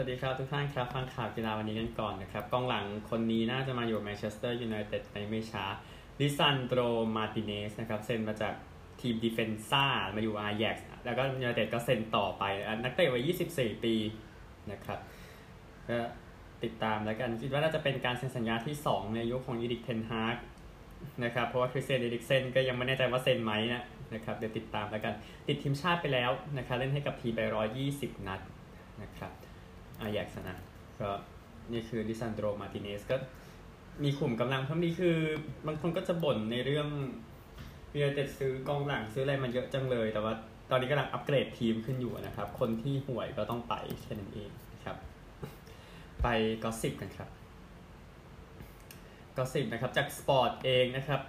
สวัสดีครับทุกท่านครับฟังข่าวกีฬาวันนี้กันก่อนนะครับกองหลังคนนี้น่าจะมาอยู่แมนเชสเตอร์ยูไนเต็ดในไม่ช้าลิซันโดรมาติเนสนะครับเซ็นมาจากทีมเดเฟนซ่ามาอยู่อาแยกซ์แล้วก็ยูไนเต็ดก็เซ็นต่อไป นักเตะวัย 24 ปีนะครับก็ติดตามแล้วกันคิดว่าน่าจะเป็นการเซ็นสัญญาที่ 2 ในยุคของอีริกเทนฮาร์กนะครับเพราะว่าคริสเตียนเอริกเซนก็ยังไม่แน่ใจว่าเซ็นไหมนะนะครับเดี๋ยวติดตามแล้วกัน ติดทีมชาติไปแล้วนะครับเล่นให้กับทีมไป 120 นัดนะครับ อาแยกซ์นะก็นี่คือลิซันโดรมาติเนสก็มีขุมกำลังเพิ่มดีคือบางคนก็จะบ่นในเรื่องยูไนเต็ดซื้อกองหลังซื้ออะไรมาเยอะจังเลย แต่ว่าตอนนี้กำลังอัปเกรดทีมขึ้นอยู่นะครับ คนที่ห่วยก็ต้องไปแค่นั้นเองนะครับ ไป gossip กันครับ gossip นะครับ จากสปอร์ตเองนะครับ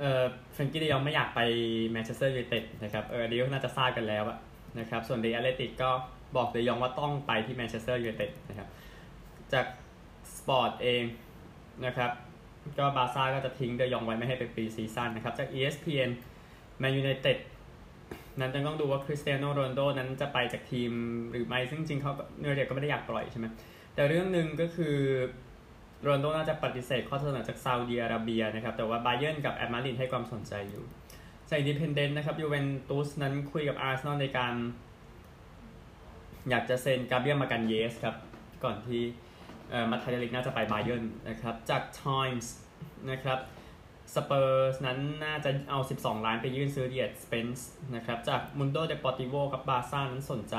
เอ่อฟรนกี้เดียไม่อยากไปแมนเชสเตอร์ยูไนเต็ดนะครับเออเดียวน่าจะทราบกันแล้วอะนะครับ ส่วนเดอัลเลติกก็ บอกเดยองว่าต้องไปที่แมนเชสเตอร์ยูไนเต็ดนะครับ จากสปอร์ตเองนะครับ ก็บาซ่าก็จะทิ้งเดยองไว้ไม่ให้เป็นปีซีซั่นนะครับ จาก ESPN แมนยูไนเต็ดนั้นจะต้องดูว่าคริสเตียโนโรนโดนั้นจะไปจากทีมหรือไม่ซึ่งจริงเขาเนื้อเด็กก็ไม่ได้อยากปล่อยใช่ไหมแต่เรื่องหนึ่งก็คือโรนโดน่าจะปฏิเสธข้อเสนอจากซาอุดิอาระเบียนะครับ แต่ว่าไบเยนกับแอตมารินให้ความสนใจอยู่จากดิเพนเดนต์นะครับยูเวนตุสนั้นคุยกับอาร์เซนอลในการ อยากจะเซ็นกาเบียมากันเยสครับ ก่อนที่มาทเดลิกน่าจะไปไบเยนนะครับ จาก Times นะครับสเปอร์สนั้นน่าจะเอา 12 ล้านไปยื่นซื้อเดียดสเปนส์นะครับ จากมุนโดเดปอติโวกับบาซ่านั้นสนใจ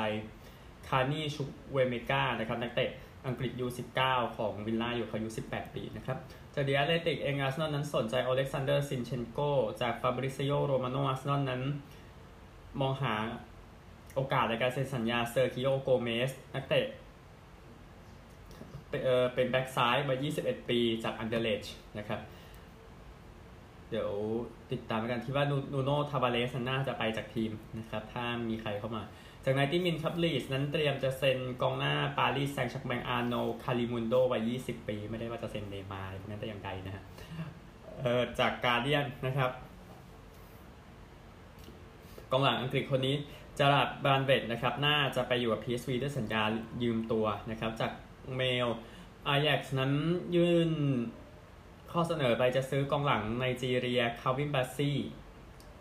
คาร์นี่ชุเวเมกานะครับนักเตะอังกฤษยู19 ของวิลล่าอยู่เขายุ18 ปีนะครับจาก The Athletic เองอาร์เซนอลนั้นสนใจอเล็กซานเดอร์ซินเชนโกจากฟาบริซิโอโรมาโนอาร์เซนอลนั้น มองหา โอกาสในการเซ็นสัญญาเซอร์คิโอโกเมสนักเตะเป็นแบ็กซ้ายวัย21 ปีจากอันเดเลชนะครับ เดี๋ยวติดตามกันที่ว่านูโนทาวาเรสน่าจะไปจากทีมนะครับ ถ้ามีใครเข้ามา จากไนที่มินครับลีสนั้นเตรียมจะเซ็นกองหน้าปารีสแซงชักแมงอาโนคาริมุนโดวัย 20 ปี ไม่ได้ว่าจะเซ็นเนมาร์นั้นแต่อย่างใดนะฮะเออจากการเดียนนะครับกองหลังอังกฤษคนนี้ จารัดบานเบตนะครับน่าจะไปอยู่กับ PSV ด้วยสัญญายืมตัวนะครับ จากเมลอาแยกนั้นยื่นข้อเสนอไปจะซื้อกองหลังไนจีเรียคาวินบาซี่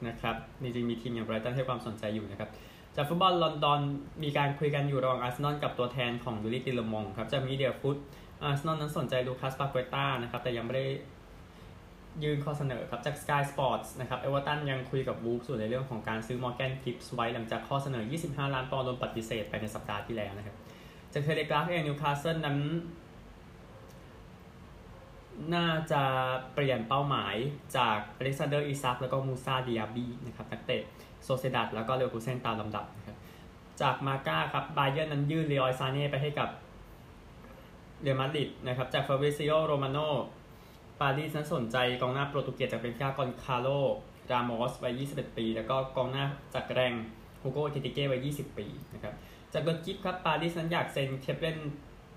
นะครับจริงมีทีมอย่างไบรท์ตันให้ความสนใจอยู่นะครับ จากฟุตบอลลอนดอนมีการคุยกันอยู่ระหว่างอาร์เซนอลกับตัวแทนของยูริตีเลอมองส์ครับจากมีเดียฟุตอาร์เซนอลนั้นสนใจลูคัสปาเกต้านะครับแต่ยังไม่ได้ ยื่นข้อเสนอครับจาก Sky Sports นะครับเอเวอร์ตันยังคุยกับวูล์ฟส์ส่วนในเรื่องของการซื้อมอร์แกนกิบส์ไวท์หลังจากข้อเสนอ 25 ล้านปอนด์โดนปฏิเสธไปในสัปดาห์ที่แล้วนะครับ จาก Telegraph เองนิวคาสเซิลนั้น น่าจะเปลี่ยนเป้าหมายจากอเล็กซานเดอร์อิซักแล้วก็มูซาดิอาบีนะครับนักเตะโซเซดัตแล้วก็เลวคูเซนตามลำดับนะครับจากมาก้าครับบาเยอร์นั้นยื่นเลออยซาเน่ไปให้กับเรอัลมาดริดนะครับจากฟาบริซิโอโรมาโน ปารีสนั้นสนใจกองหน้าโปรตุเกสจากเบนกากอนคาโลรามอสวัย 21 ปี แล้วก็กองหน้าจากแรงฮูโกเทติเก้วัย 20 ปีนะครับ จากเบอร์กิฟครับ ปารีสนั้นอยากเซ็นเคปเลน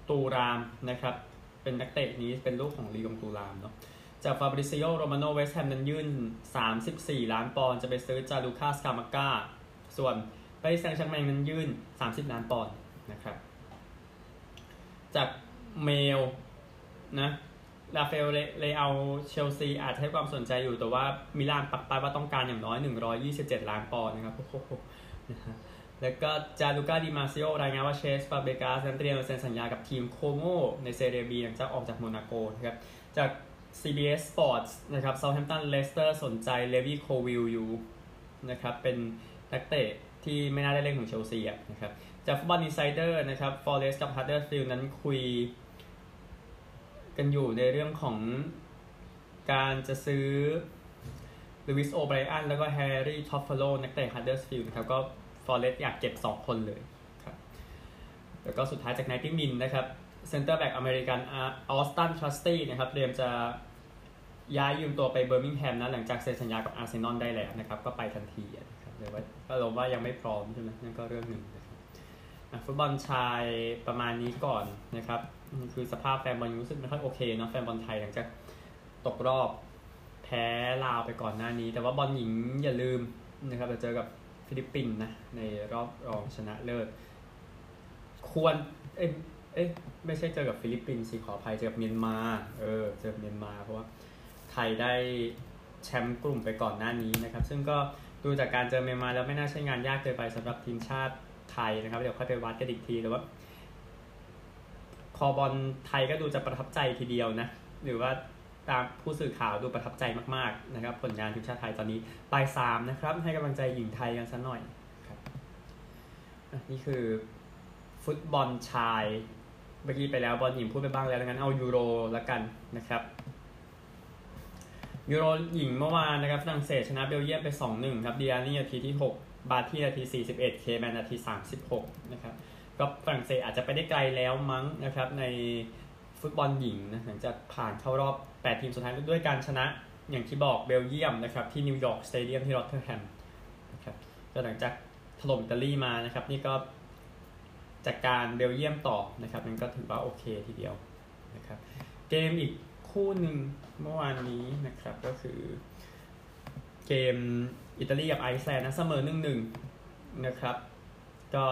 ตูรามนะครับ เป็นนักเตะนี้เป็นลูกของลียงตูรามเนาะ จากฟาบริซิโอโรมาโนเวสแฮมนั้นยื่น 34 ล้านปอนด์จะไปซื้อจานลูก้าสกามัคก้า ส่วนปารีสแซงต์แชร์กแมงนั้นยื่น 30 ล้านปอนด์นะครับ จากเมลนะ ราฟาเอลเลเอาเชลซีอาจให้ความสนใจอยู่แต่ว่ามิลานปักป้ายว่าต้องการอย่างน้อย 127 ล้านปอนด์นะครับโอ้โหนะฮะแล้วก็จานลูก้าดิมาร์ซิโอรายงานว่าเชสก์ฟาเบรกาสเตรียมเซ็นสัญญากับทีมโคโมในเซเรียบีหลังจากออกจากโมนาโกนะครับจาก CBS Sports นะครับเซาท์แฮมป์ตันเลสเตอร์สนใจลีวายโคลวิลล์อยู่นะครับเป็นนักเตะที่ไม่น่าได้เล่นของเชลซีนะครับจาก Football Insider นะครับฟอร์เรสต์กับฮัดเดอร์สฟิลด์นั้นคุย กันอยู่ในเรื่องของการจะซื้อลูวิสโอไบรอันแล้วก็แฮร์รี่ท็อฟเฟโลนักเตะฮัดเดอร์สฟิลด์นะครับก็ฟอร์เรสอยากเก็บ 2 คนเลยครับแล้วก็สุดท้ายจาก90min นะครับเซนเตอร์แบ็กอเมริกันออสตันทรัสตี้นะครับเตรียมจะย้ายยืมตัวไปเบอร์มิงแฮมนะหลังจากเซ็นสัญญากับอาร์เซนอลได้แล้วนะครับ ก็ไปทันทีนะครับเลยว่าก็ลงว่ายังไม่พร้อมใช่ไหมนั่นก็เรื่องหนึ่งนะครับ ฟุตบอลชายประมาณนี้ก่อนนะครับคือสภาพแฟนบอลรู้สึกไม่ค่อยโอเคเนาะแฟนบอลไทยหลังจากตกรอบแพ้ลาวไปก่อนหน้านี้ แต่ว่าบอลหญิงอย่าลืมนะครับจะเจอกับฟิลิปปินส์นะในรอบรองชนะเลิศควรเอ้ยเอ้ยไม่ใช่เจอกับฟิลิปปินส์สิขออภัยเจอกับเมียนมาเออเจอกับเมียนมาเพราะว่าไทยได้แชมป์กลุ่มไปก่อนหน้านี้นะครับ ซึ่งก็ดูจากการเจอเมียนมาแล้วไม่น่าใช่งานยากเกินไปสำหรับทีมชาติ ไทยนะครับเดี๋ยวค่อยไปวัดกันอีกทีแต่ว่า คอบอลไทยก็ดูจะประทับใจทีเดียวนะ หรือว่าตามผู้สื่อข่าวดูประทับใจมากๆนะครับ ผลงานทีมชาติไทยตอนนี้ปลายสามนะครับ ให้กำลังใจหญิงไทยกันสักหน่อยครับนี่คือฟุตบอลชายเมื่อกี้ไปแล้วบอลหญิงพูดไปบ้างแล้วงั้นเอายูโรละกันนะครับยูโรหญิงเมื่อวานนะครับฝรั่งเศสชนะเบลเยียมไป 2-1 ครับเดียนี่นาทีที่ 6 บาที่นาที 41 เคแมนนาที 36 นะครับ ก็ฝรั่งเศสอาจจะไปได้ไกลแล้วมั้งนะครับในฟุตบอลหญิงนะหลังจากผ่านเข้ารอบ 8 ทีมสุดท้ายด้วยการชนะอย่างที่บอกเบลเยียมนะครับที่นิวยอร์กสเตเดียมที่รอตเทอร์แฮมนะครับก็หลังจากถล่มอิตาลีมานะครับนี่ก็จัดการเบลเยียมต่อนะครับนั่นก็ถือว่าโอเคทีเดียวนะครับเกมอีกคู่หนึ่งเมื่อวานนี้นะครับก็คือเกม อิตาลีกับไอซ์แลนด์นะเสมอหนึ่งหนึ่งนะครับ ก็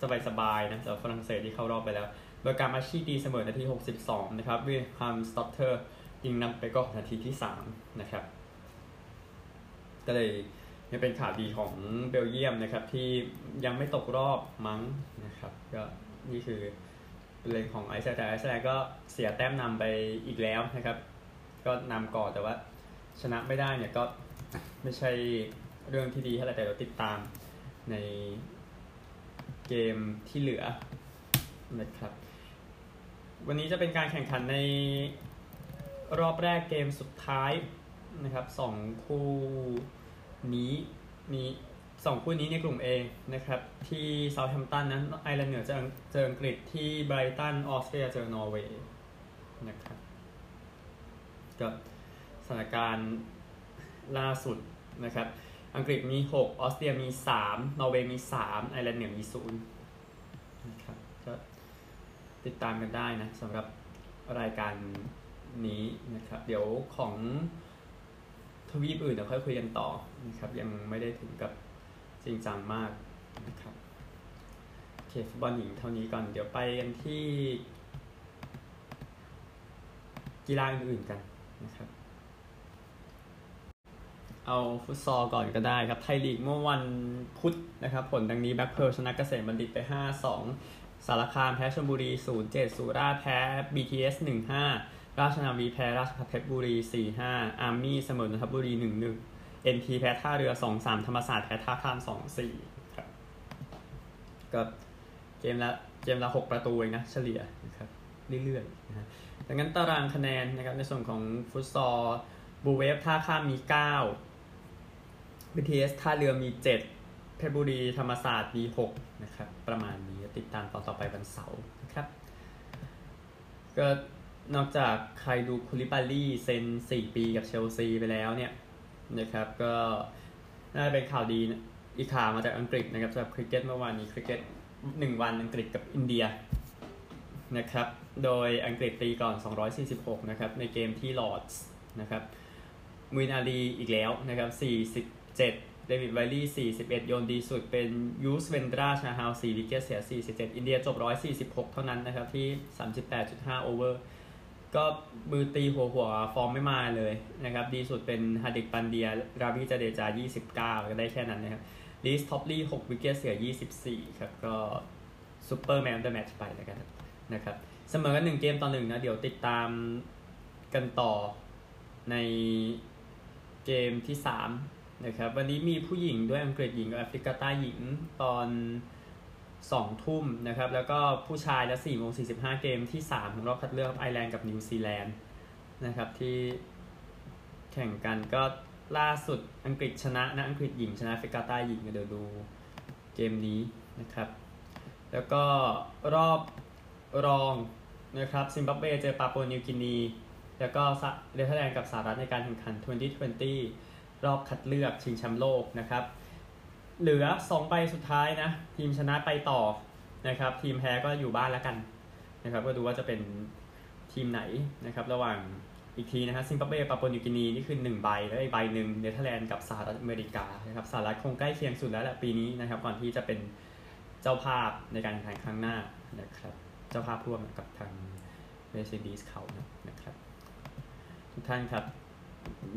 สบายสบายนะสำหรับฝรั่งเศสที่เข้ารอบไปแล้วโดยการมาชีดีเสมอนาที 62 นะครับวิลฮัมสต็อตเทอร์ยิงนำไปก็นาทีที่ 3 นะครับ ก็เลยยังเป็นข่าวดีของเบลเยียมนะครับ ที่ยังไม่ตกรอบมั้งนะครับ ก็นี่คือเป็นเรื่องของไอซ์แลนด์ไอซ์แลนด์ก็เสียแต้มนำไปอีกแล้วนะครับ ก็นำก่อนแต่ว่าชนะไม่ได้เนี่ยก็ ไม่ใช่เรื่องที่ดีเท่าไหร่แต่เราติดตามในเกมที่เหลือนะครับ วันนี้จะเป็นการแข่งขันในรอบแรกเกมสุดท้ายนะครับสองคู่นี้มีสองคู่นี้ในกลุ่ม A นะครับ ที่เซาท์แฮมป์ตันนั้นไอร์แลนด์เหนือเจอเจออังกฤษที่ไบรตันออสเตรียเจอนอร์เวย์นะครับก็สถานการณ์ ล่าสุดนะครับ อังกฤษมี 6 ออสเตรียมี 3 นอร์เวย์มี 3 ไอร์แลนด์เหนือมี0นะครับก็ติดตามกันได้นะสำหรับรายการนี้นะครับ เดี๋ยวของทวีปอื่นเดี๋ยวค่อยคุยกันต่อนะครับ ยังไม่ได้ถึงกับจริงจังมากนะครับโอเคฟุตบอลหญิงเท่านี้ก่อนเดี๋ยวไปกันที่กีฬาอื่นๆกันนะครับ เอาฟุตซอลก่อนก็ได้ครับ ไทยลีกเมื่อวันพุธนะครับ ผลดังนี้แบ็คเพิลชนะเกษมบัณฑิตไป 5-2 สารคามแพ้ชลบุรี 0-7 สุราษฎร์แพ้ BTS 1-5 ราชนาวีแพ้ราชพัฒเพชรบุรี 4-5 อาร์มี่เสมอนนทบุรี 1-1 NT แพ้ท่าเรือ 2-3 ธรรมศาสตร์แพ้ท่าข้าม 2-4 ครับก็เกมละเกมละ 6 ประตูเองนะเฉลี่ยนะครับเรื่อยๆนะฮะดังนั้นตารางคะแนนนะครับในส่วนของฟุตซอลบูเวฟท่าข้ามมี 9 BTS ท่าเรือมี 7 เพชรบุรีธรรมศาสตร์มี 6 นะครับ ประมาณนี้ติดตามต่อต่อไปวันเสาร์นะครับ ก็นอกจากใครดูคูลิบาลี่เซ็น 4 ปีกับเชลซีไปแล้วเนี่ยนะครับก็น่าจะเป็นข่าวดีอีกข่าวมาจากอังกฤษนะครับสำหรับคริกเก็ตเมื่อวานนี้คริกเก็ต1วันอังกฤษกับอินเดียนะครับโดยอังกฤษตีก่อน 246 นะครับ ในเกมที่ลอร์ดส์นะครับโมอีนอาลีอีกแล้วนะครับ 7เดวิดไวลี่41 โยนดีสุดเป็นยุซเวนดราชาฮาล 4 wicket เสีย 47 อินเดียจบ 146 เท่านั้นนะครับ ที่ 38.5 over ก็มือตีหัวหัวฟอร์มไม่มาเลยนะครับ ดีสุดเป็นฮาร์ดิกปันเดีย ราวินดราจาเดจา 29 ก็ได้แค่นั้นนะครับรีซท็อปลีย์ 6 wicket เสีย 24 ครับ ก็ super man of the match ไปแล้วกันนะครับเสมอกันหนึ่งเกมต่อหนึ่งนะ เดี๋ยวติดตามกันต่อในเกมที่ 3 นะครับวันนี้มีผู้หญิงด้วยอังกฤษหญิงกับแอฟริกาใต้หญิงตอน2ทุ่มนะครับแล้วก็ผู้ชายและ4โมง45เกมที่ 3 ของรอบคัดเลือกไอร์แลนด์กับนิวซีแลนด์นะครับที่แข่งกันก็ล่าสุดอังกฤษชนะนะอังกฤษหญิงชนะแอฟริกาใต้หญิงเดี๋ยวดูเกมนี้นะครับแล้วก็รอบรองนะครับซิมบับเวเจอปาปัวนิวกินี แล้วก็เนเธอร์แลนด์กับสหรัฐในการแข่งขัน 2020 รอบคัดเลือกชิงแชมป์โลกนะครับ เหลือ 2 ใบสุดท้ายนะ ทีมชนะไปต่อนะครับ ทีมแพ้ก็อยู่บ้านแล้วกันนะครับ ก็ดูว่าจะเป็นทีมไหนนะครับ ระหว่างอีกทีนะฮะซิมบับเวปาปัวนิวกินีนี่คือ 1 ใบ แล้วอีกใบหนึ่งเนเธอร์แลนด์กับสหรัฐอเมริกานะครับสหรัฐคงใกล้เคียงสุดแล้วแหละปีนี้นะครับ ก่อนที่จะเป็นเจ้าภาพในการแข่งขันครั้งหน้านะครับ เจ้าภาพร่วมกับทาง Mercedes เขานะครับ ทุกท่านครับ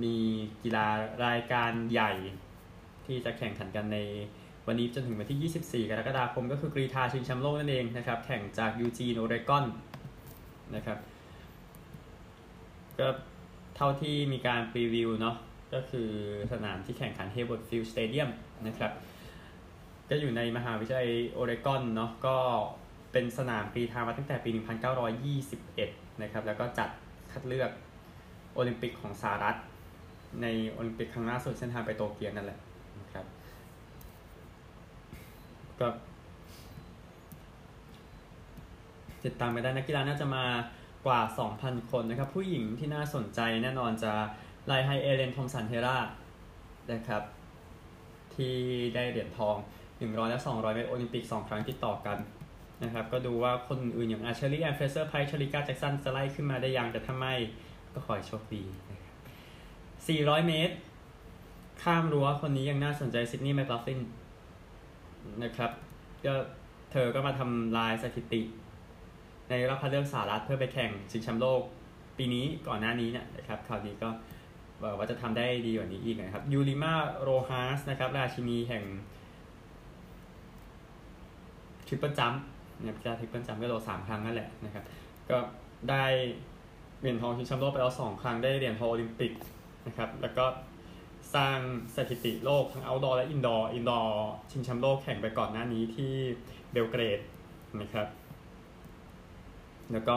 มีกีฬารายการใหญ่ที่จะแข่งขันกันในวันนี้จนถึงวันที่ 24 กรกฎาคม ก็คือกรีธาชิงแชมป์โลกนั่นเองนะครับ แข่งจากยูจีโอเรกอนนะครับก็เท่าที่มีการพรีวิวเนาะก็คือสนามที่แข่งขัน Hayward Field Stadium นะครับ ก็อยู่ในมหาวิทยาลัยโอเรกอนเนาะก็เป็นสนามกรีธามาตั้งแต่ปี 1921 นะครับ แล้วก็จัดคัดเลือก โอลิมปิกของสหรัฐ ในโอลิมปิกครั้งล่าสุดเส้นทางไปโตเกียวนั่นแหละนะครับก็ติดตามไปได้นักกีฬาน่าจะมากว่า 2,000 คนนะครับ ผู้หญิงที่น่าสนใจแน่นอนจะไลไฮเอเลนทอมสันเทรานะครับ ที่ได้เหรียญทอง 100 และ 200 เมตรโอลิมปิก 2 ครั้งติดต่อกันนะครับ ก็ดูว่าคนอื่นอย่างอาเชลลี่แอนเฟรเซอร์ไพรซ์เชริกาแจ็กสันจะไล่ขึ้นมาได้ยังแต่ถ้าไม่ ก็ขอให้โชคดีนะครับ400 เมตร ข้ามรั้วคนนี้ยังน่าสนใจซิดนีย์แมคลาฟลินนะครับก็เธอก็มาทำลายสถิติ ในรอบคัดเลือกสหรัฐเพื่อไปแข่งชิงแชมป์โลก ปีนี้ก่อนหน้านี้เนี่ยนะครับคราวนี้ก็ว่าจะทำได้ดีกว่านี้อีกนะครับยูริมาโรฮาสนะครับราชินีแห่ง triple jump เนะครับจะ triple jump ก็โดดสามครั้งนั่นแหละนะครับ ก็ได้ เหรียญทองชิงแชมป์โลกไปแล้วสองครั้งได้เหรียญทองโอลิมปิกนะครับแล้วก็สร้างสถิติโลกทั้ง outdoor และ indoor indoor ชิงแชมป์โลกแข่งไปก่อนหน้านี้ที่เบลเกรดนะครับแล้วก็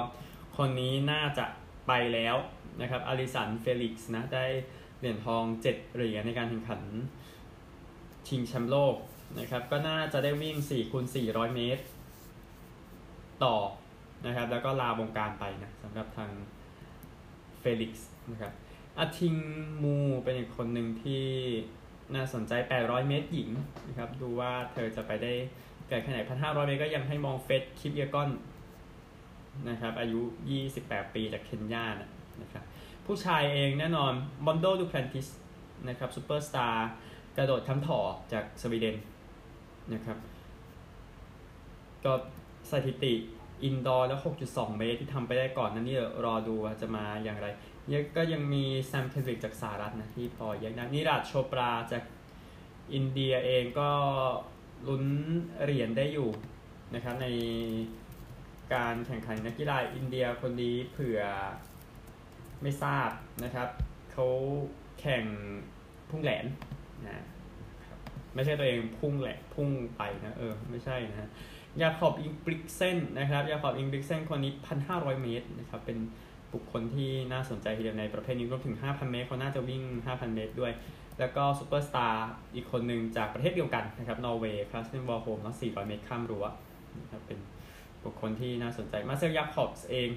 คนนี้น่าจะไปแล้วนะครับอลิสันเฟลิกซ์นะได้เหรียญทอง 7 เหรียญในการแข่งขันชิงแชมป์โลกนะครับก็น่าจะได้วิ่ง4คูณ400 เมตร ต่อนะครับแล้วก็ลาวงการไปนะสำหรับทาง เฟลิกซ์นะครับอาทิงมูเป็นอีกคนหนึ่งที่น่าสนใจ 800 เมตรหญิงนะครับ ดูว่าเธอจะไปได้ไกลแค่ไหน1,500 เมตรก็ยังให้มองเฟธคิปเยกอนนะครับ อายุ 28 ปีจากเคนยานะครับ ผู้ชายเองแน่นอนมอนโดดูแพลนติสนะครับซูเปอร์สตาร์กระโดดค้ำถ่อจากสวีเดนนะครับ ก็สถิติ indoor แล้ว 6.2 เมตรที่ทำไปได้ก่อนนั้นนี่รอดูว่าจะมาอย่างไรก็ยังมีแซมเคนดริกส์จากสหรัฐนะที่พอยังได้นิราชโชปราจากอินเดียเองก็ลุ้นเหรียญได้อยู่นะครับในการแข่งขันนักกีฬาอินเดียคนนี้เผื่อไม่ทราบนะครับเขาแข่งพุ่งแหลนนะไม่ใช่ตัวเองพุ่งแหลกพุ่งไปนะเออไม่ใช่นะ ยาขอบอิงบริกเซนนะครับยาขอบอิงบริกเซนคนนี้พันห้าร้อยเมตรนะครับเป็นบุคคลที่น่าสนใจทีเดียวในประเภทนี้รวมถึง 5,000 เมตรเขาน่าจะวิ่ง 5,000 เมตรด้วย แล้วก็ซูเปอร์สตาร์อีกคนหนึ่งจากประเทศเดียวกันนะครับนอร์เวย์คาร์สเทนวาร์โฮล์มแล้ว400 เมตรข้ามรั้วนะครับเป็นบุคคลที่น่าสนใจมาร์เซลยาคอบส์เอง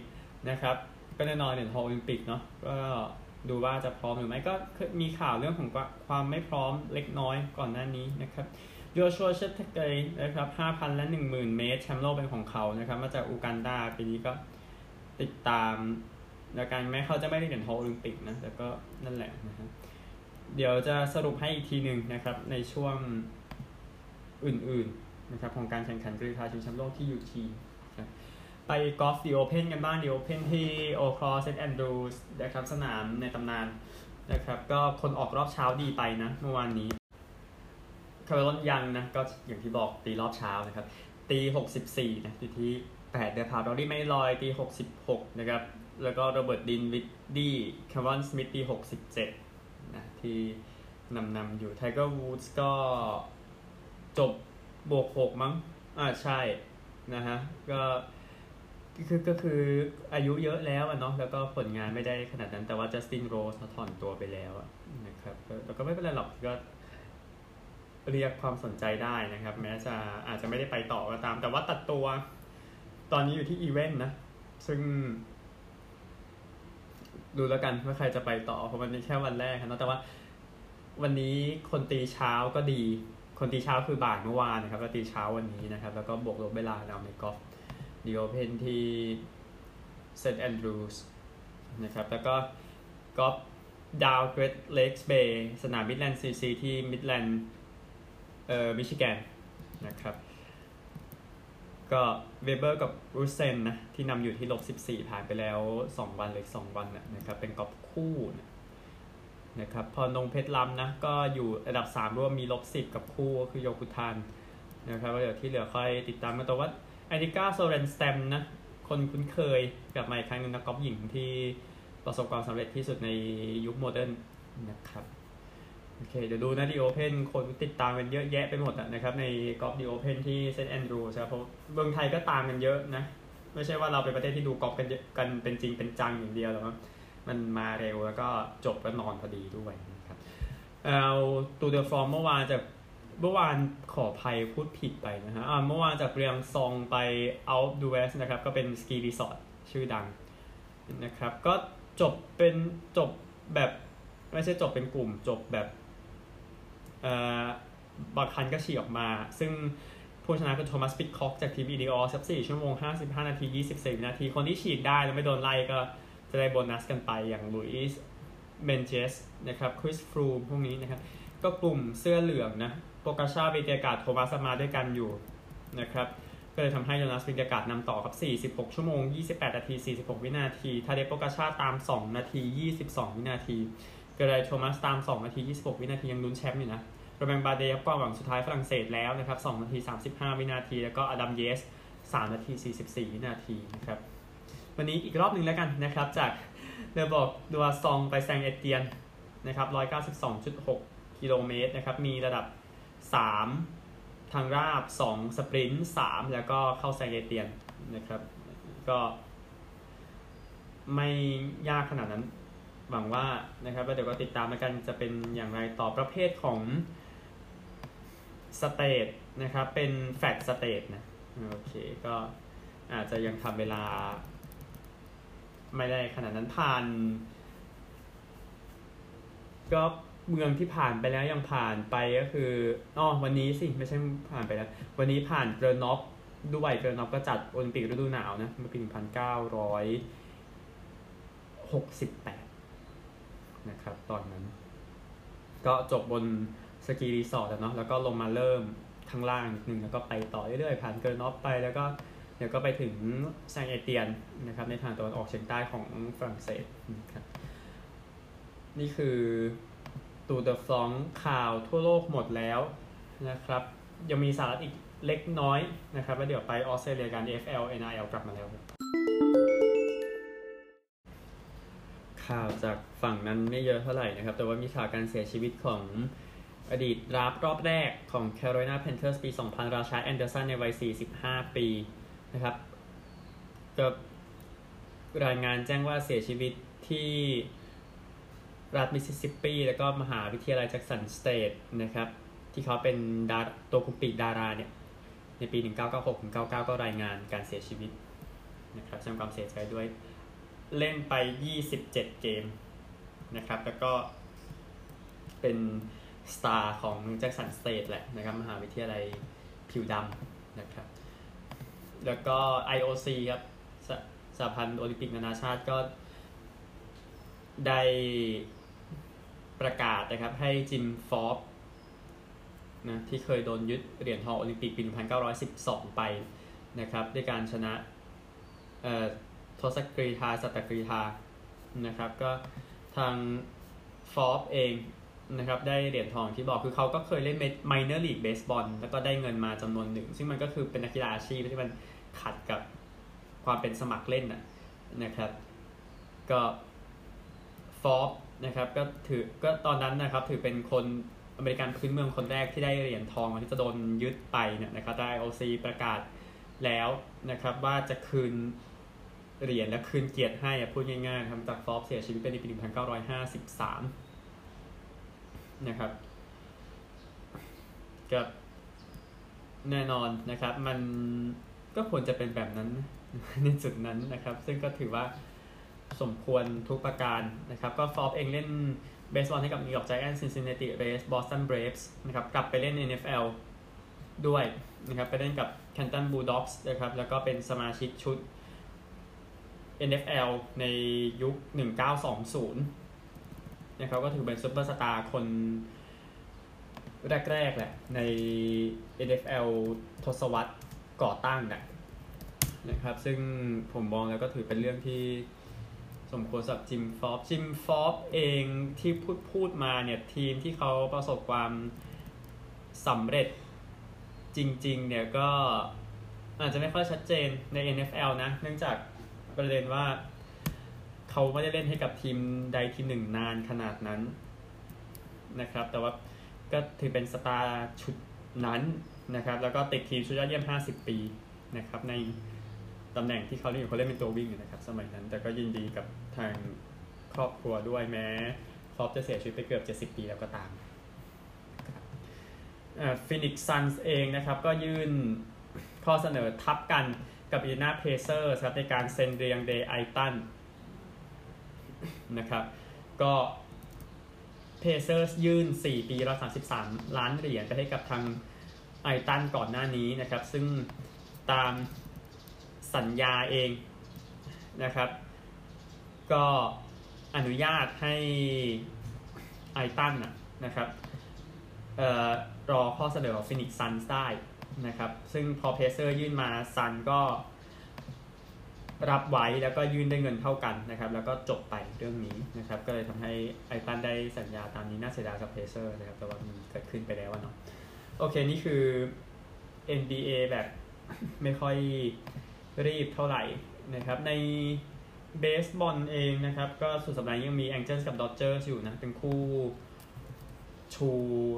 นะครับก็แน่นอนเหรียญทองโอลิมปิกเนาะก็ดูว่าจะพร้อมหรือไม่ก็มีข่าวเรื่องของความไม่พร้อมเล็กน้อยก่อนหน้านี้นะครับ โจชัวเชปเตเกนะครับ5,000 และ 10,000 เมตรแชมป์โลกเป็นของเขานะครับ มาจากยูกันดาปีนี้ก็ติดตามแล้วกันแม้เขาจะไม่ได้เหรียญทองโอลิมปิกนะแต่ก็นั่นแหละนะครับเดี๋ยวจะสรุปให้อีกทีหนึ่งนะครับ ในช่วงอื่นๆนะครับของการแข่งขันกรีฑาชิงแชมป์โลกที่ยูจีนไปกอล์ฟ The Open กันบ้าง The Open ที่โอลด์คอร์สเซนต์แอนดรูส์นะครับสนามในตำนานนะครับ ก็คนออกรอบเช้าดีไปนะเมื่อวานนี้ คาเมรอนยังนะก็อย่างที่บอกตีรอบเช้านะครับ ตี 64นะอยู่ที่8 under par รอรี่แม็คอิลรอยตี 66 นะครับ แล้วก็โรเบิร์ตดินวิดดี้คาเมรอนสมิธตี 67 นะที่นำนำอยู่ไทเกอร์วูดส์ก็จบบวก 6 มั้งอ่าใช่นะฮะก็คือก็คืออายุเยอะแล้วเนาะแล้วก็ผลงานไม่ได้ขนาดนั้นแต่ว่าจัสตินโรสถอนตัวไปแล้วนะครับแล้วก็ไม่เป็นไรหรอกก็ เรียกความสนใจได้นะครับ แม้จะอาจจะไม่ได้ไปต่อก็ตาม แต่ว่าตัดตัวตอนนี้อยู่ที่อีเวนต์นะ ซึ่ง ดูแล้วกันว่าใครจะไปต่อเพราะมันแค่วันแรกนะแต่ว่า วันนี้คนตีเช้าก็ดี คนตีเช้าคือบ่ายเมื่อวานนะครับแล้วตีเช้าวันนี้นะครับ แล้วก็บวกลบเวลาเราในกอล์ฟ The Open ที่เซนต์แอนดรูส์นะครับ แล้วก็กอล์ฟ Dow Great Lakes Bay สนามมิดแลนด์ซีซีที่มิดแลนด์ เอ่อมิชิแกนนะครับ ก็เวเบอร์กับรูเซนนะที่นำอยู่ที่ลบ 14 ผ่านไปแล้ว 2 วันเลย2วันนะครับ เป็นกอล์ฟคู่นะนะครับพอนงเพชรลำนะก็อยู่ระดับ 3 ร่วมมีลบ 10 กับคู่ก็คือโยกุทานนะครับเดี๋ยวที่เหลือค่อยติดตามกันแต่ว่าแอนิก้าโซเรนสเตมนะคนคุ้นเคยกลับมาอีกครั้งนึงนักกอล์ฟหญิงที่ประสบความสำเร็จที่สุดในยุค modern นะครับ โอเคเดี๋ยวดูนะ The Open คนติดตามกันเยอะแยะไปหมดนะครับในกอล์ฟ The Open ที่เซนต์แอนดรูส์ครับเพราะเมืองไทยก็ตามกันเยอะนะ ไม่ใช่ว่าเราเป็นประเทศที่ดูกอล์ฟกันเยอะกันเป็นจริงเป็นจังอย่างเดียวหรอกมันมาเร็วแล้วก็จบก็นอนพอดีด้วยนะครับเอาตูร์เดอฟรองซ์เมื่อวานจากเมื่อวานขอภัยพูดผิดไปนะฮะเมื่อวานจากบรียองซงไปอัลป์ดูเวซนะครับ ก็เป็นสกีรีสอร์ทชื่อดังนะครับ ก็จบเป็นจบแบบ ไม่ใช่จบเป็นกลุ่มจบแบบ บางคันก็ฉีกออกมา ซึ่งผู้ชนะคือโทมัสพิดค็อกจากทีมอินีออสัก4ชั่วโมง 55 นาที 24 นาที คนที่ฉีกได้แล้วไม่โดนไล่ก็จะได้โบนัสกันไปอย่างลุยส์ไมน์เจสนะครับคริสฟรูมพวกนี้นะครับ ก็กลุ่มเสื้อเหลืองนะโปกาชาวิงเกกอร์โทมัสมาด้วยกันอยู่นะครับก็เลยทำให้โยนัสวิงเกกอร์นำต่อครับ 46 ชั่วโมง 28 นาที 46 วินาที ทาเดโปกาชาตาม 2 นาที 22 วินาที เกร็นท์โทมัสตาม 2 นาที 26 วินาที ยังลุ้นแชมป์อยู่นะ โรแมงบาร์เดต์ก็หวังสุดท้ายฝรั่งเศสแล้วนะครับ2นาที 35 วินาที แล้วก็อดัมเยตส์ 3 นาที 44 วินาทีนะครับวันนี้อีกรอบหนึ่งแล้วกันนะครับ จากเดอบอกดัวซองไปแซงเอเตียนนะครับ192.6 กิโลเมตรนะครับมีระดับ 3 ทางราบ 2 สปรินต์3แล้วก็เข้าแซงเอเตียนนะครับ ก็ไม่ยากขนาดนั้นหวังว่านะครับแล้วเดี๋ยวก็ติดตามกันจะเป็นอย่างไรต่อประเภทของ สเตทนะครับ เป็นflat stage นะโอเคก็อาจจะยังทำเวลา ไม่ได้ขนาดนั้นผ่าน ก็เมืองที่ผ่านไปแล้วยังผ่านไปก็คืออ๋อวันนี้สิไม่ใช่ผ่านไปแล้ว วันนี้ผ่านเกรอนอบล์ด้วยเกรอนอบล์ก็จัดโอลิมปิกฤดูหนาวนะเมื่อปีหนึ่งพันเก้าร้อยหกสิบแปดนะครับ ตอนนั้น ก็จบบน สกีรีสอร์ทเนาะแล้วก็ลงมาเริ่มข้างล่างหนึ่งแล้วก็ไปต่อเรื่อยๆ ผ่านเกรอนอบล์ไปแล้วก็เดี๋ยวก็ไปถึงแซงต์เอเตียนนะครับในทางตะวันออกเฉียงใต้ของฝรั่งเศสนะครับนี่คือตูร์เดอฟรองซ์ข่าวทั่วโลกหมดแล้วนะครับ ยังมีสาระอีกเล็กน้อยนะครับแล้วเดี๋ยวไปออสเตรเลียกัน NFL กลับมาแล้ว ข่าวจากฝั่งนั้นไม่เยอะเท่าไหร่นะครับ แต่ว่ามีข่าวการเสียชีวิตของ อดีต draft รอบแรกของ Carolina Panthers ปี 2000 ราชาแอนเดอร์สันในวัย 45 ปีนะครับก็รายงานแจ้งว่าเสียชีวิตที่รัฐมิสซิสซิปปี แล้วก็มหาวิทยาลัยแจ็กสันสเตทนะครับ ที่เขาเป็นดาตัวคุปิดาราเนี่ย ในปี 1996ถึง99 ก็รายงานการเสียชีวิตนะครับแสดงความเสียใจด้วยเล่นไป 27 เกมนะครับ แล้วก็เป็น สตาร์ของ Jackson State แหละนะครับมหาวิทยาลัยผิวดำนะครับ แล้วก็ IOC ครับสสหพันธ์โอลิมปิกนานาชาติก็ได้ประกาศนะครับให้ Jim Thorpe นะที่เคยโดนยึดเหรียญทองโอลิมปิกปี 1912 ไปนะครับด้วยการชนะเอ่อทศกรีฑาสัตตกรีฑานะครับก็ทาง Thorpe เอง นะครับได้เหรียญทองที่บอกคือเขาก็เคยเล่น minor league เบสบอลแล้วก็ได้เงินมาจำนวนหนึ่ง ซึ่งมันก็คือเป็นนักกีฬาอาชีพที่มันขัดกับความเป็นสมัครเล่นนะครับ ก็ Thorpe นะครับก็ถือก็ตอนนั้นนะครับถือเป็นคนอเมริกันพื้นเมืองคนแรกที่ได้เหรียญทองที่จะโดนยึดไปเนี่ยนะครับได้ IOC ประกาศแล้วนะครับว่าจะคืนเหรียญและคืนเกียรติให้พูดง่ายๆครับจากฟอร์เสียชีวิตไปในปี 1953 นะครับก็แน่นอนนะครับ มันก็ควรจะเป็นแบบนั้นในจุดนั้นนะครับ ซึ่งก็ถือว่าสมควรทุกประการนะครับ ก็ฟอร์เองเล่นเบสบอลให้กับ New York Giants Cincinnati Reds Boston Braves นะครับ กลับไปเล่น NFL ด้วยนะครับ ไปเล่นกับ Canton Bulldogs นะครับ แล้วก็เป็นสมาชิกชุด NFL ในยุค 1920 นะครับก็ถือเป็นซูเปอร์สตาร์คนแรกๆแหละใน NFL ทศวรรษก่อตั้งนะนะครับซึ่งผมมองแล้วก็ถือเป็นเรื่องที่สมควรสำหรับจิมฟอปจิมฟอปเองที่พูดพูดมาเนี่ยทีมที่เขาประสบความสำเร็จจริงๆเนี่ยก็อาจจะไม่ค่อยชัดเจนใน NFL นะ เนื่องจากประเด็นว่า เขาไม่ได้เล่นให้กับทีมใดทีมหนึ่งนานขนาดนั้นนะครับ แต่ว่าก็ถือเป็นสตาร์ชุดนั้นนะครับ แล้วก็ติดทีมชุดยอดเยี่ยม 50 ปีนะครับ ในตำแหน่งที่เขาเล่นอยู่เขาเล่นเป็นตัววิ่งนะครับ สมัยนั้น แต่ก็ยินดีกับทางครอบครัวด้วยแม้ Thorpe จะเสียชีวิตไปเกือบ 70 ปีแล้วก็ตาม Phoenix Suns เองนะครับ ก็ยื่นข้อเสนอทับกันกับ Indiana Pacers ครับในการเซ็น Deandre Ayton นะครับ ก็เพเซอร์ยื่น 4 ปีละ33 ล้านเหรียญไปให้กับทาง Ayton ก่อนหน้านี้นะครับ ซึ่งตามสัญญาเองนะครับ ก็อนุญาตให้ Ayton นะครับรอข้อเสนอของ Phoenix Suns ได้นะครับ ซึ่งพอเพเซอร์ยื่นมา Suns ก็ รับไว้แล้วก็ยื่นได้เงินเท่ากันนะครับ แล้วก็จบไปเรื่องนี้นะครับ ก็เลยทำให้ไอตันได้สัญญาตามนี้น่าเสียดายกับเพเซอร์นะครับ แต่ว่ามันเกิดขึ้นไปแล้วเนาะโอเค นี่คือ NBA แบบไม่ค่อยรีบเท่าไหร่นะครับ ในเบสบอลเองนะครับ ก็สุดสัปดาห์ยังมี Angels กับ Dodgers อยู่นะ เป็นคู่ชู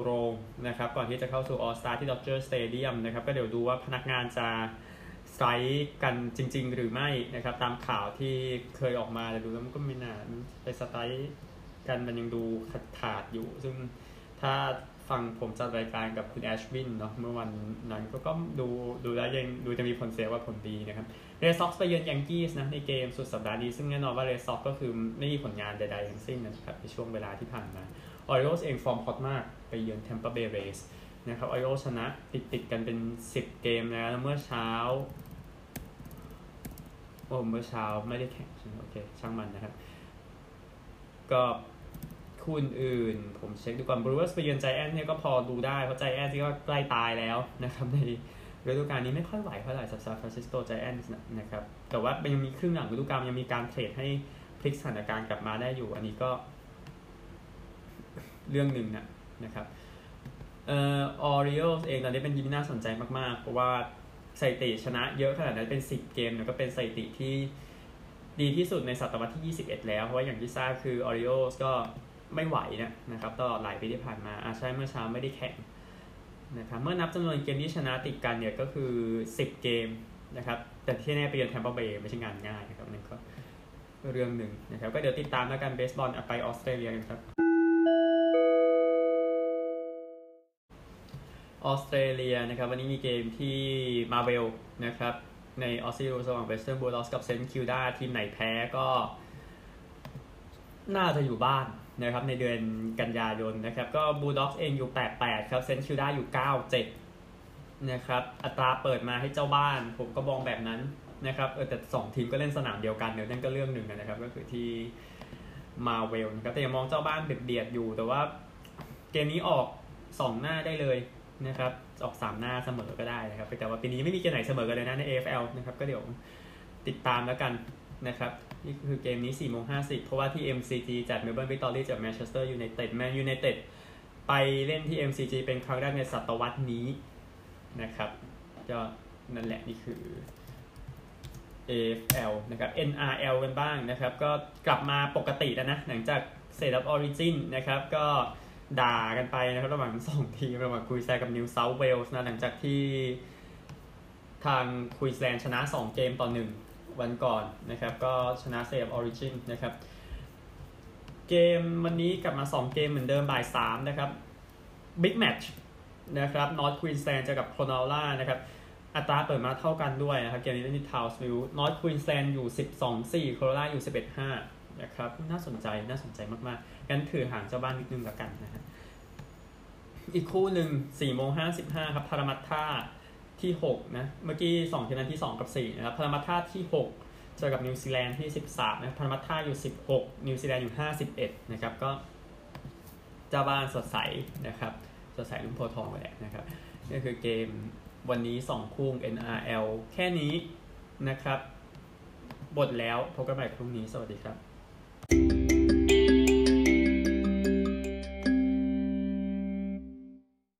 โรงนะครับ ก่อนที่จะเข้าสู่ All Star ที่ Dodger Stadium นะครับ ก็เดี๋ยวดูว่าพนักงานจะ ไตร์กันจริง ๆ หรือไม่นะครับ ตามข่าวที่เคยออกมาแต่ดูแล้วมันก็ไม่น่าไปสไตร์กันมันยังดูขาดขาดอยู่ ซึ่งถ้าฟังผมจัดรายการกับคุณแอชวินเนาะเมื่อวันนั้นก็ก็ดูดูแล้วยังดูจะมีผลเสียกว่าผลดีนะครับ Red Sox ไปเยือน Yankees นะในเกมสุดสัปดาห์นี้ ซึ่งแน่นอนว่าเรซ็อกก็คือไม่มีผลงานใดๆทั้งสิ้นนะครับในช่วงเวลาที่ผ่านมา Orioles เองฟอร์ม hot มาก ไปเยือน Tampa Bay Rays นะครับ Orioles ชนะติดติดกันเป็น 10 เกมแล้วเมื่อเช้า โอ้เมื่อเช้าไม่ได้แข่งโอเค ช่างมันนะครับ ก็คู่อื่น ผมเช็คดูก่อน Brewers ไปเยือน Giants เนี่ยก็พอดูได้ เพราะใจแอนที่ก็ใกล้ตายแล้วนะครับในฤดูกาลนี้ไม่ค่อยไหวเท่าไหร่สำหรับ San Francisco Giants นะครับ แต่ว่ายังมีครึ่งหลังฤดูกาลยังมีการเทรดให้พลิกสถานการณ์กลับมาได้อยู่ อันนี้ก็เรื่องหนึ่งนะนะครับเอ่อ Orioles เองตอนนี้เป็นทีมน่าสนใจมาก ๆ เพราะว่า สถิติชนะเยอะขนาดนั้นเป็น 10 เกมแล้วก็เป็นสถิติที่ดีที่สุดในศตวรรษที่ 21 แล้ว เพราะว่าอย่างที่ทราบคือ Orioles ก็ไม่ไหวนะนะครับตลอดหลายปีที่ผ่านมาอาใช่เมื่อเช้าไม่ได้แข่งนะครับเมื่อนับจำนวนเกมที่ชนะติดกันเนี่ยก็คือ 10 เกมนะครับแต่ที่แน่ไปเยือน Tampa Bay ไม่ใช่งานง่ายนะครับนั่นก็เรื่องหนึ่งนะครับก็เดี๋ยวติดตามแล้วกันเบสบอลไปออสเตรเลียกันครับ ออสเตรเลียนะครับวันนี้มีเกมที่มาเวลนะครับในออสเตรเลียระหว่าง Western Bulldogs กับ St Kilda ทีมไหนแพ้ก็น่าจะอยู่บ้านนะครับในเดือนกันยายนนะครับก็ Bulldogs เองอยู่ 8-8 ครับ St Kilda อยู่ 9-7 นะครับอัตราเปิดมาให้เจ้าบ้าน ผมก็มองแบบนั้นนะครับเออแต่สองทีมก็เล่นสนามเดียวกันเดี๋ยวนั่นก็เรื่องหนึ่งนะครับก็คือที่มาเวลนะครับแต่ยังมองเจ้าบ้านเบียดอยู่ แต่ว่าเกมนี้ออก 2 หน้าได้เลย นะครับออก3หน้าเสมอก็ได้นะครับแต่ว่าปีนี้ไม่มีเกมไหนเสมอกันเลยนะใน AFL นะครับก็เดี๋ยวติดตามแล้วกันนะครับนี่คือเกมนี้4โมง50เพราะว่าที่ MCG จัด Melbourne Victory เจอ Manchester United Man United ไปเล่นที่ MCG เป็นครั้งแรกในศตวรรษนี้นะครับก็นั่นแหละนี่คือ AFL นะครับ NRL กันบ้างนะครับ ก็กลับมาปกติแล้วนะ หลังจาก State of Origin นะครับ ก็ ด่ากันไปนะครับระหว่างสองทีมระหว่าง Queensland กับ New South Wales นะหลังจากที่ทาง Queensland ชนะ 2 เกมต่อ 1 วันก่อนนะครับ ก็ชนะ State of Origin นะครับ เกมวันนี้กลับมา 2 เกมเหมือนเดิมบ่าย3นะครับbig match นะครับ North Queensland เจอกับ Cronulla นะครับอัตราเปิดมาเท่ากันด้วยนะครับ เกมนี้เล่นที่ Townsville North Queensland อยู่ 12 4 Cronulla อยู่ 11 5 นะครับน่าสนใจน่าสนใจมากๆงั้นถือหางเจ้าบ้านนิดนึงแล้วกันนะฮะอีกคู่หนึ่ง4โมง55ครับ Parramatta ที่6นะเมื่อกี้2ทีมนั้นที่ 2 กับ4นะครับ Parramatta ที่ 6 เจอกับนิวซีแลนด์ที่ 13นะ Parramatta อยู่ 16 นิวซีแลนด์อยู่ 51 นะครับ ก็เจ้าบ้านสดใสนะครับสดใสลุ่มโพทองไปแหละนะครับนี่คือเกมวันนี้ 2 คู่ NRL แค่นี้นะครับ บทแล้วพบกันใหม่พรุ่งนี้สวัสดีครับ Thank you.